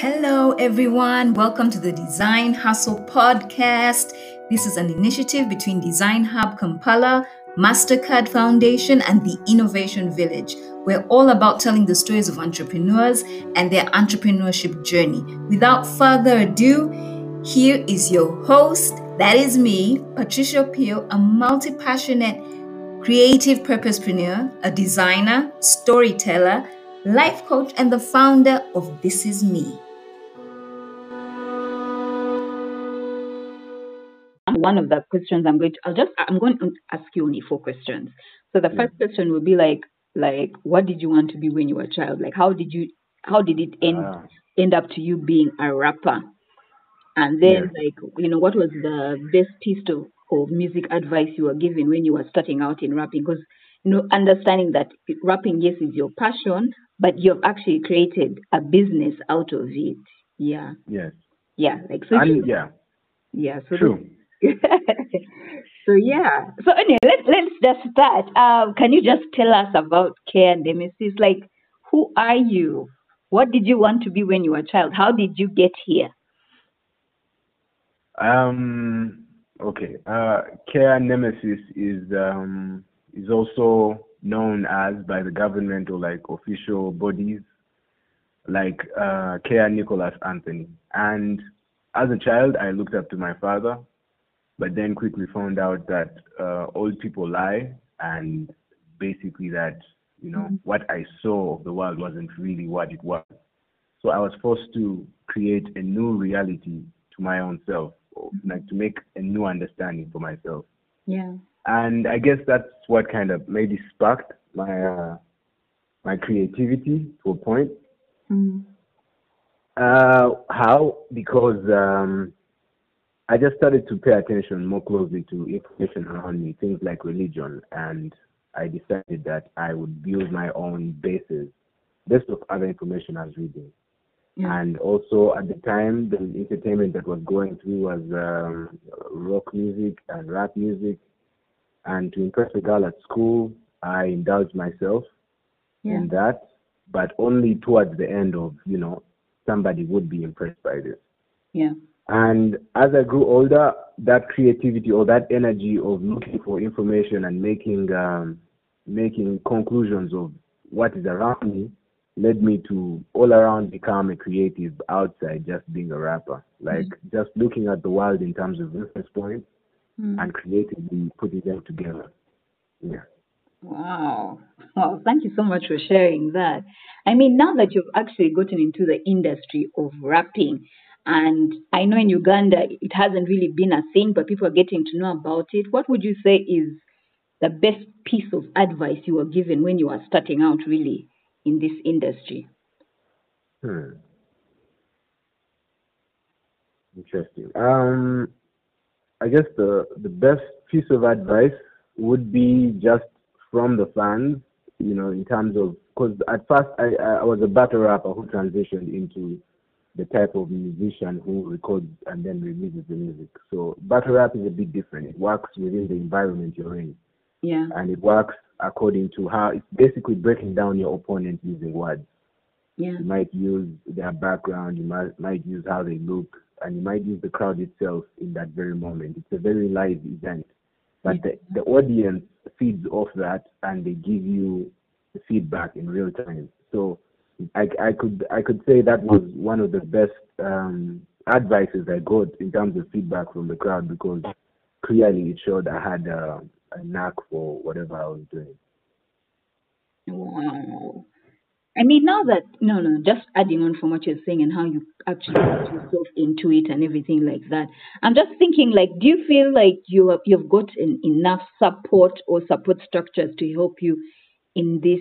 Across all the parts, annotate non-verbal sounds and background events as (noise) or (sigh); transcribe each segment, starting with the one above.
Hello, everyone. Welcome to the Design Hustle podcast. This is an initiative between Design Hub Kampala, MasterCard Foundation, and the Innovation Village. We're all about telling the stories of entrepreneurs and their entrepreneurship journey. Without further ado, here is your host. That is me, Patricia Peel, a multi passionate creative purposepreneur, a designer, storyteller, life coach, and the founder of This Is Me. One of the questions I'm going to, I'll just, I'm going to ask you only four questions. So the first question will be like, like, what did you want to be when you were a child? Like, how did you, how did it end, Ah. end up to you being a rapper? And then, Yes. like, you know, what was the best piece of, of music advice you were given when you were starting out in rapping? Because, you know, understanding that rapping, yes, is your passion, but you've actually created a business out of it. Yeah. Yes. Yeah. Like, so, And yeah, yeah. So, true. (laughs) so yeah. So anyway, let's let's just start. Um, can you just tell us about Care and Nemesis? Like, who are you? What did you want to be when you were a child? How did you get here? Um. Okay. Uh, Care Nemesis is um is also known as by the government or like official bodies, like uh, Care Nicholas Anthony. And as a child, I looked up to my father, but then quickly found out that uh, old people lie, and basically that you know what I saw of the world wasn't really what it was. So I was forced to create a new reality to my own self, or like to make a new understanding for myself. Yeah. And I guess that's what kind of maybe sparked my uh, my creativity to a point. Mm. Uh, how? Because um, I just started to pay attention more closely to information around me, things like religion, and I decided that I would build my own basis based of other information I was reading. Yeah. And also at the time, the entertainment that was going through was um, rock music and rap music. And to impress a girl at school, I indulged myself Yeah. in that, but only towards the end of, you know, somebody would be impressed by this. Yeah. And as I grew older, that creativity or that energy of looking for information and making um, making conclusions of what is around me led me to all around become a creative outside just being a rapper. Like just looking at the world in terms of reference points Mm. and creatively putting them together. Yeah. Wow. Well, Thank you so much for sharing that. I mean, now that you've actually gotten into the industry of rapping, and I know in Uganda it hasn't really been a thing, but people are getting to know about it. What would you say is the best piece of advice you were given when you were starting out really in this industry? Hmm. Interesting. Um, I guess the the best piece of advice would be just from the fans, you know, in terms of because at first I I was a battle rapper who transitioned into the type of musician who records and then releases the music. So battle rap is a bit different. It works within the environment you're in, Yeah. and it works according to how it's basically breaking down your opponent using words. Yeah. You might use their background, you might, might use how they look, and you might use the crowd itself in that very moment. It's a very live event. But the, the audience feeds off that and they give you feedback in real time. So I, I could I could say that was one of the best um, advices I got in terms of feedback from the crowd because clearly it showed I had uh, a knack for whatever I was doing. Wow. I mean, now that, no, no, just adding on from what you're saying and how you actually put yourself into it and everything like that. I'm just thinking, like, do you feel like you have, you've got enough support or support structures to help you in this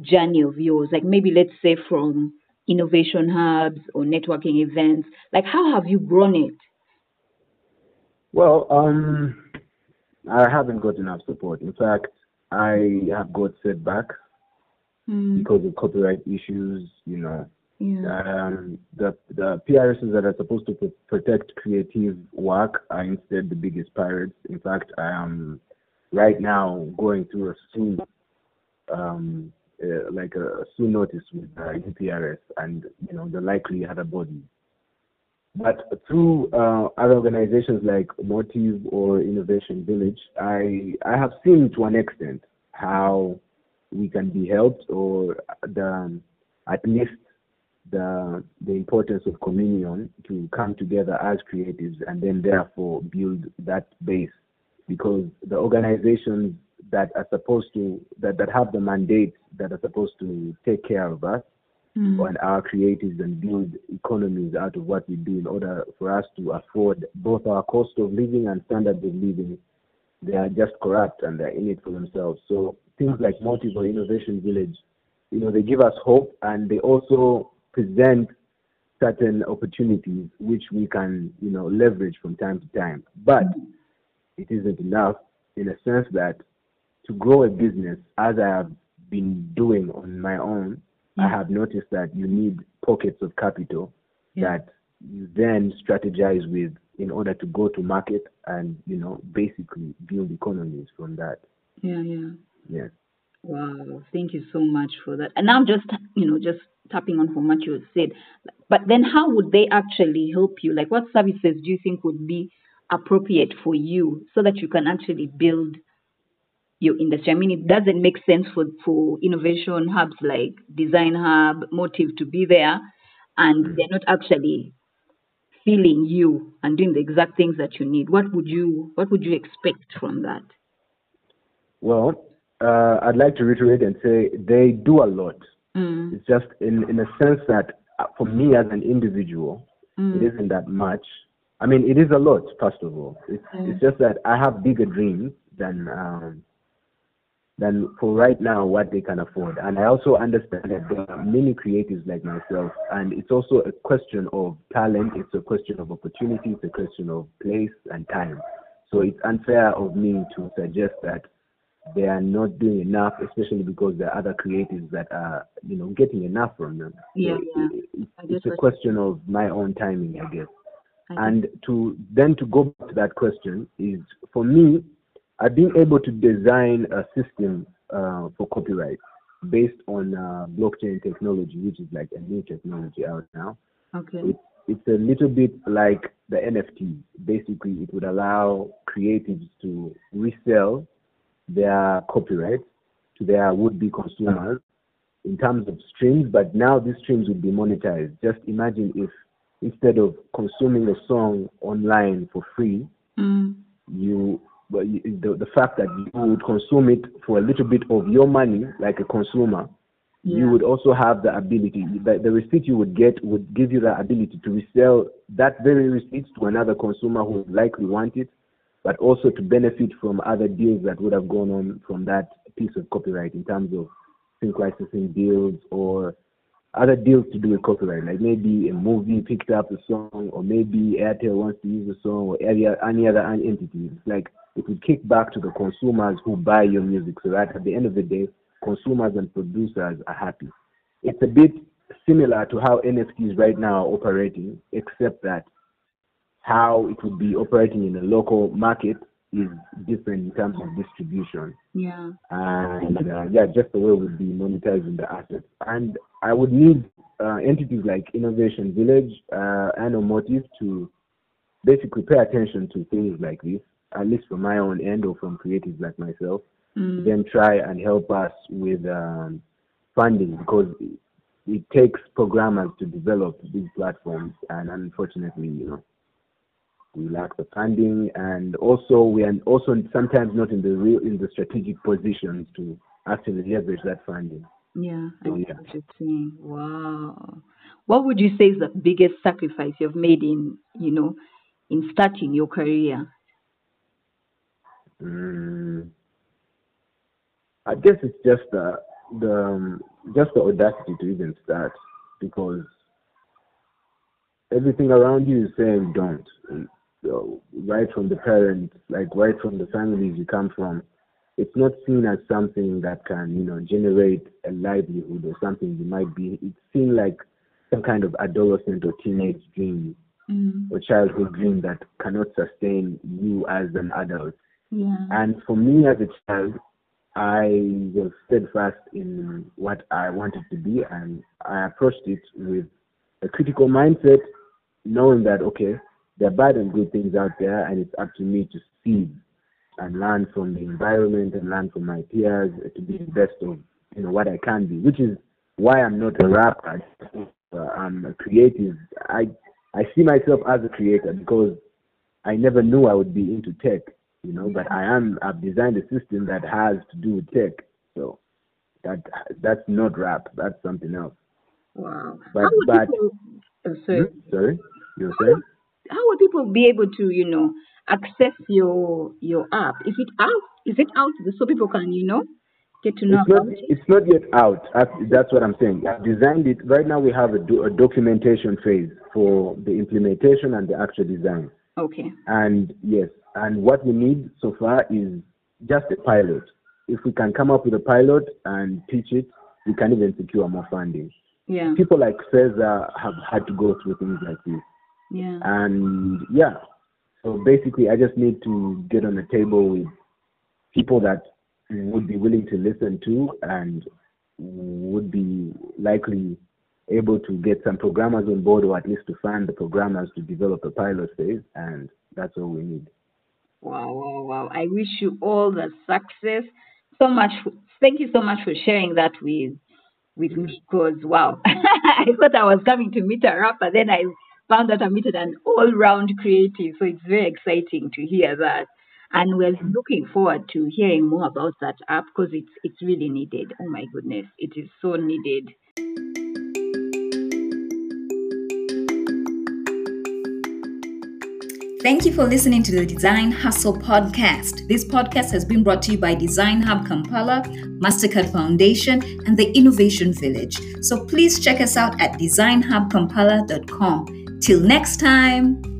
journey of yours? Like, maybe let's say from innovation hubs or networking events. Like, how have you grown it? Well, um, I haven't got enough support. In fact, I have got setbacks Mm, because of copyright issues. You know, yeah. um, the the PRSs that are supposed to pro- protect creative work are instead the biggest pirates. In fact, I am right now going through a suit, um, like a, soon notice with uh, UPRS and you know the likely other bodies. But through uh, other organizations like Motive or Innovation Village, I I have seen to an extent how we can be helped, or the at least the the importance of communion to come together as creatives and then therefore build that base because the organizations that are supposed to that, that have the mandate that are supposed to take care of us mm. and our creatives and build economies out of what we do in order for us to afford both our cost of living and standards of living. They are just corrupt and they're in it for themselves. So things like motive or innovation village you know they give us hope and they also present certain opportunities which we can you know leverage from time to time. But it isn't enough in a sense that to grow a business, as I have been doing on my own, yeah. I mm. have noticed that you need pockets of capital yeah. that you then strategize with in order to go to market and you know basically build economies from that. Yeah, yeah. Yes. Wow, thank you so much for that. And I'm just you know just tapping on from what you said. But then how would they actually help you? Like what services do you think would be appropriate for you so that you can actually build your industry. I mean, it doesn't make sense for, for innovation hubs like Design Hub, Motive to be there and mm. they're not actually feeling you and doing the exact things that you need. What would you what would you expect from that? Well, uh, I'd like to reiterate and say they do a lot. Mm. It's just in, in a sense that uh, for me as an individual, mm. it isn't that much. I mean, it is a lot, first of all. It's, mm. it's just that I have bigger dreams than um, than for right now what they can afford. And I also understand that there are many creatives like myself, and it's also a question of talent, it's a question of opportunity, it's a question of place and time. So it's unfair of me to suggest that they are not doing enough, especially because there are other creatives that are, you know, getting enough from them. Yeah, yeah. it's a question of my own timing, I guess. And to then to go back to that question is for me, I've been able to design a system uh, for copyright based on uh, blockchain technology, which is like a new technology out now. Okay. It, it's a little bit like the NFT. Basically, it would allow creatives to resell their copyright to their would-be consumers in terms of streams, but now these streams would be monetized. Just imagine if instead of consuming a song online for free, mm. you the, the fact that you would consume it for a little bit of your money, like a consumer, yeah. you would also have the ability, the, the receipt you would get would give you the ability to resell that very receipt to another consumer who would likely want it, but also to benefit from other deals that would have gone on from that piece of copyright in terms of sync licensing deals or other deals to do with copyright, like maybe a movie picked up a song, or maybe Airtel wants to use a song, or any, any other entity. Like it would kick back to the consumers who buy your music, so that at the end of the day, consumers and producers are happy. It's a bit similar to how NFTs right now are operating, except that how it would be operating in a local market is different in terms of distribution. Yeah. And uh, yeah, just the way we'd be monetizing the assets. And I would need uh, entities like Innovation Village uh, and Motive to basically pay attention to things like this, at least from my own end or from creatives like myself. Mm. Then try and help us with um, funding because it, it takes programmers to develop these platforms, and unfortunately, you know, we lack the funding, and also we are also sometimes not in the real in the strategic positions to actually leverage that funding. Yeah, so, I yeah. what you're saying. Wow. What would you say is the biggest sacrifice you've made in you know in starting your career? Mm, I guess it's just the the um, just the audacity to even start because everything around you is saying don't right from the parents, like right from the families you come from, it's not seen as something that can, you know, generate a livelihood or something you might be. It's seen like some kind of adolescent or teenage dream mm. or childhood dream that cannot sustain you as an adult. Yeah. And for me as a child, I was steadfast in what I wanted to be, and I approached it with a critical mindset, knowing that okay, there are bad and good things out there, and it's up to me to see and learn from the environment and learn from my peers to be the best of you know what I can be, which is why I'm not a rapper. Uh, I'm a creative. I I see myself as a creator because I never knew I would be into tech, you know. But I am. I've designed a system that has to do with tech, so that that's not rap. That's something else. Wow. But but people, sorry. Hmm? sorry, you were How saying? How will people be able to, you know, access your your app? Is it out? Is it out so people can, you know, get to know It's not. it? It's not yet out. That's- That's what I'm saying. I've designed it. Right now, we have a, do, a documentation phase for the implementation and the actual design. Okay. And yes, and what we need so far is just a pilot. If we can come up with a pilot and pitch it, we can even secure more funding. Yeah. People like Cesar have had to go through things like this. Yeah. And yeah, so basically, I just need to get on the table with people that would be willing to listen to and would be likely able to get some programmers on board or at least to fund the programmers to develop a pilot phase. And that's all we need. Wow, wow, wow. I wish you all the success. So much. Thank you so much for sharing that with with me because wow, (laughs) I thought I was coming to meet a rapper, then I found that I'm met an all-round creative. So it's very exciting to hear that, and we're looking forward to hearing more about that app because it's it's really needed. Oh my goodness, it is so needed. Thank you for listening to the Design Hustle podcast. This podcast has been brought to you by Design Hub Kampala, MasterCard Foundation, and the Innovation Village. So please check us out at designhubkampala.com. Till next time.